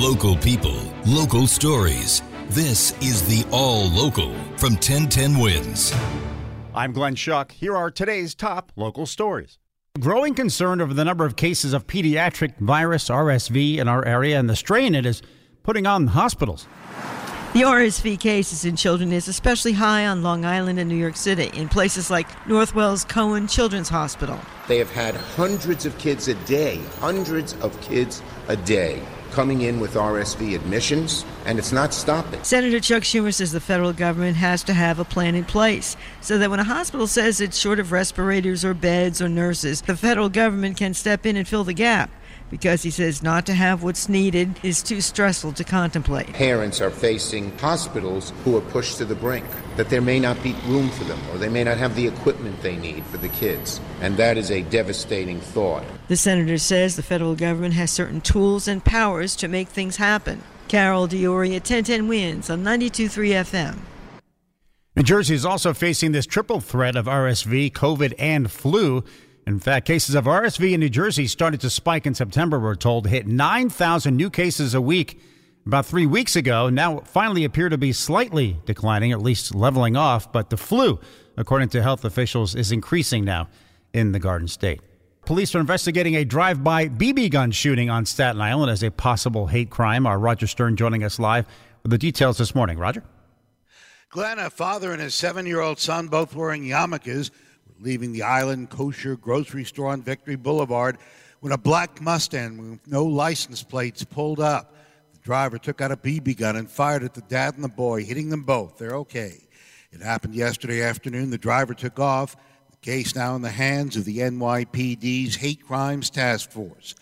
Local people, local stories. This is the All Local from 1010 Wins. I'm Glenn Schuck. Here are today's top local stories. Growing concern over the number of cases of pediatric virus RSV in our area and the strain it is putting on hospitals. The RSV cases in children is especially high on Long Island and New York City, in places like Northwell's Cohen Children's Hospital. They have had hundreds of kids a day, hundreds of kids a day coming in with RSV admissions, and it's not stopping. Senator Chuck Schumer says the federal government has to have a plan in place so that when a hospital says it's short of respirators or beds or nurses, the federal government can step in and fill the gap because he says not to have what's needed is too stressful to contemplate. Parents are facing hospitals who are pushed to the brink, that there may not be room for them or they may not have the equipment they need for the kids. And that is a devastating thought. The senator says the federal government has certain tools and powers to make things happen. Carol D'Auria at 1010 Wins on 92.3 FM. New Jersey is also facing this triple threat of RSV, COVID, and flu. In fact, cases of RSV in New Jersey started to spike in September, we're told, hit 9,000 new cases a week about three weeks ago. Now finally appear to be slightly declining, at least leveling off. But the flu, according to health officials, is increasing now in the Garden State. Police are investigating a drive by BB gun shooting on Staten Island as a possible hate crime. Our Roger Stern joining us live with the details this morning. Roger? Glenn, a father and his seven year old son, both wearing yarmulkes, leaving the Island Kosher grocery store on Victory Boulevard when a black Mustang with no license plates pulled up. The driver took out a BB gun and fired at the dad and the boy, hitting them both. They're okay. It happened yesterday afternoon. The driver took off. The case now in the hands of the NYPD's Hate Crimes Task Force.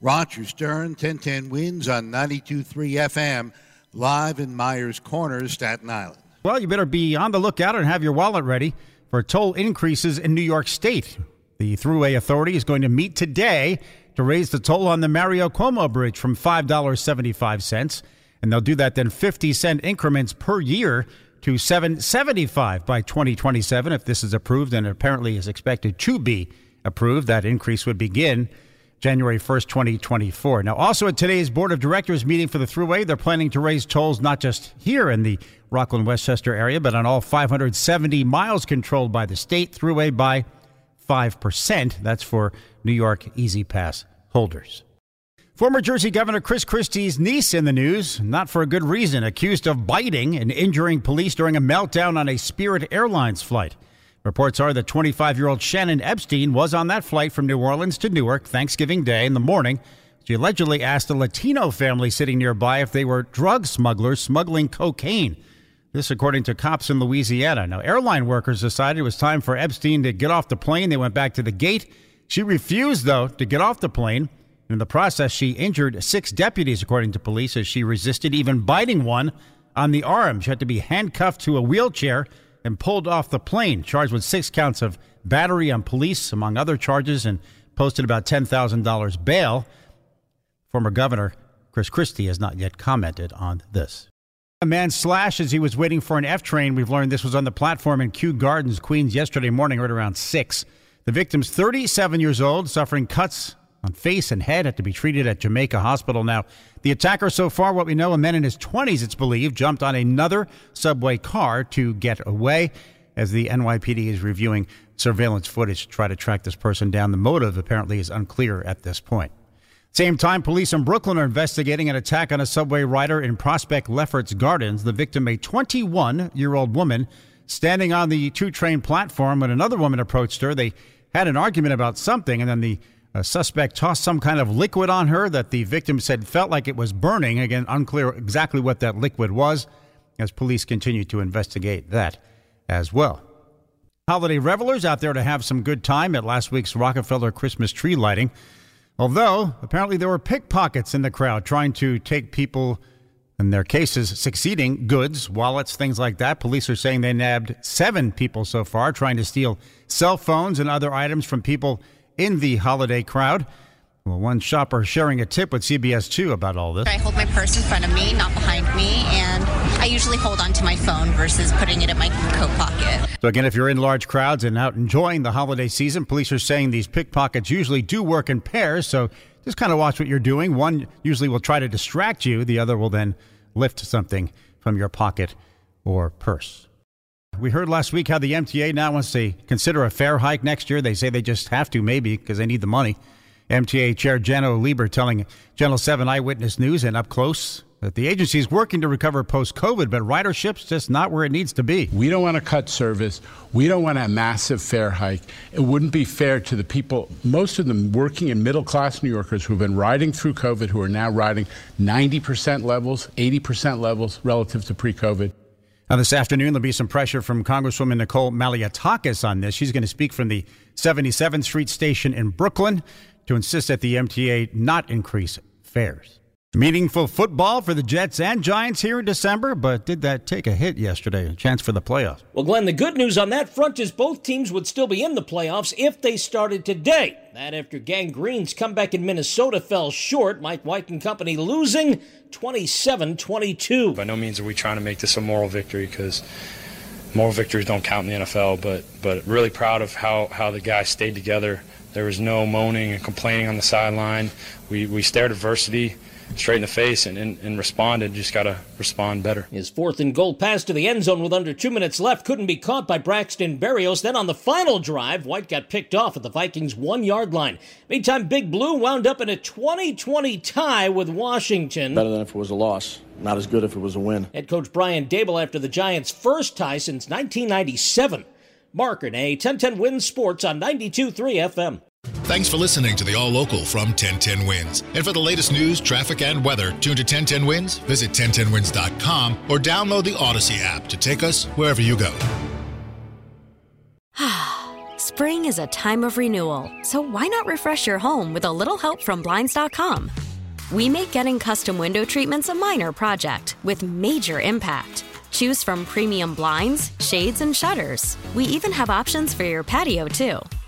Roger Stern, 1010 wins on 92.3 FM, live in Meiers Corners, Staten Island. Well, you better be on the lookout and have your wallet ready for toll increases in New York State. The Thruway Authority is going to meet today to raise the toll on the Mario Cuomo Bridge from $5.75, and they'll do that then 50 cent increments per year to 775 by 2027 if this is approved and apparently is expected to be approved. That increase would begin January 1st, 2024. Now, also at today's Board of Directors meeting for the Thruway, they're planning to raise tolls not just here in the Rockland Westchester area, but on all 570 miles controlled by the state Thruway by 5%. That's for New York E-ZPass holders. Former Jersey Governor Chris Christie's niece in the news, not for a good reason, accused of biting and injuring police during a meltdown on a Spirit Airlines flight. Reports are that 25 year old Shannon Epstein was on that flight from New Orleans to Newark Thanksgiving Day in the morning. She allegedly asked a Latino family sitting nearby if they were drug smugglers smuggling cocaine. This, according to cops in Louisiana. Now, airline workers decided it was time for Epstein to get off the plane. They went back to the gate. She refused, though, to get off the plane. In the process, she injured six deputies, according to police, as she resisted even biting one on the arm. She had to be handcuffed to a wheelchair and pulled off the plane, charged with six counts of battery on police, among other charges, and posted about $10,000 bail. Former Governor Chris Christie has not yet commented on this. A man slashed as he was waiting for an F train. We've learned this was on the platform in Kew Gardens, Queens, yesterday morning, right around 6. The victim's 37 years old, suffering cuts on face and head, had to be treated at Jamaica Hospital. Now, the attacker so far, what we know, a man in his 20s, it's believed, jumped on another subway car to get away as the NYPD is reviewing surveillance footage to try to track this person down. The motive apparently is unclear at this point. Same time, police in Brooklyn are investigating an attack on a subway rider in Prospect Lefferts Gardens. The victim, a 21 year old woman, standing on the two train platform when another woman approached her. They had an argument about something, and then the uh, suspect tossed some kind of liquid on her that the victim said felt like it was burning. Again, unclear exactly what that liquid was, as police continue to investigate that as well. Holiday revelers out there to have some good time at last week's Rockefeller Christmas tree lighting. Although, apparently, there were pickpockets in the crowd trying to take people in their cases succeeding goods, wallets, things like that. Police are saying they nabbed seven people so far trying to steal cell phones and other items from people in the holiday crowd. Well, one shopper sharing a tip with CBS 2 about all this. I hold my purse in front of me, not behind me, and I usually hold onto my phone versus putting it in my coat pocket. So, again, if you're in large crowds and out enjoying the holiday season, police are saying these pickpockets usually do work in pairs. So, just kind of watch what you're doing. One usually will try to distract you, the other will then lift something from your pocket or purse. We heard last week how the MTA now wants to consider a fare hike next year. They say they just have to, maybe, because they need the money. MTA Chair Janno Lieber telling Channel 7 Eyewitness News and Up Close that the agency is working to recover post COVID, but ridership's just not where it needs to be. We don't want to cut service. We don't want a massive fare hike. It wouldn't be fair to the people, most of them working in middle class New Yorkers who've been riding through COVID, who are now riding 90% levels, 80% levels relative to pre COVID. Now, this afternoon, there'll be some pressure from Congresswoman Nicole Malliotakis on this. She's going to speak from the 77th Street station in Brooklyn to insist that the MTA not increase fares. Meaningful football for the Jets and Giants here in December, but did that take a hit yesterday? A chance for the playoffs. Well, Glenn, the good news on that front is both teams would still be in the playoffs if they started today. That after Gang Green's comeback in Minnesota fell short, Mike White and company losing 27 22. By no means are we trying to make this a moral victory because moral victories don't count in the NFL, but, but really proud of how, how the guys stayed together. There was no moaning and complaining on the sideline. We, we stared adversity straight in the face and, and, and responded. Just got to respond better. His fourth and goal pass to the end zone with under two minutes left couldn't be caught by Braxton Berrios. Then on the final drive, White got picked off at the Vikings' one yard line. Meantime, Big Blue wound up in a 2020 tie with Washington. Better than if it was a loss. Not as good if it was a win. Head coach Brian Daboll after the Giants' first tie since 1997. Mark a 1010 Wins Sports on 92.3 FM. Thanks for listening to the All Local from 1010 WINS. And for the latest news, traffic, and weather, tune to 1010 WINS, visit 1010wins.com, or download the Audacy app to take us wherever you go. Spring is a time of renewal, so why not refresh your home with a little help from Blinds.com? We make getting custom window treatments a minor project with major impact. Choose from premium blinds, shades, and shutters. We even have options for your patio, too.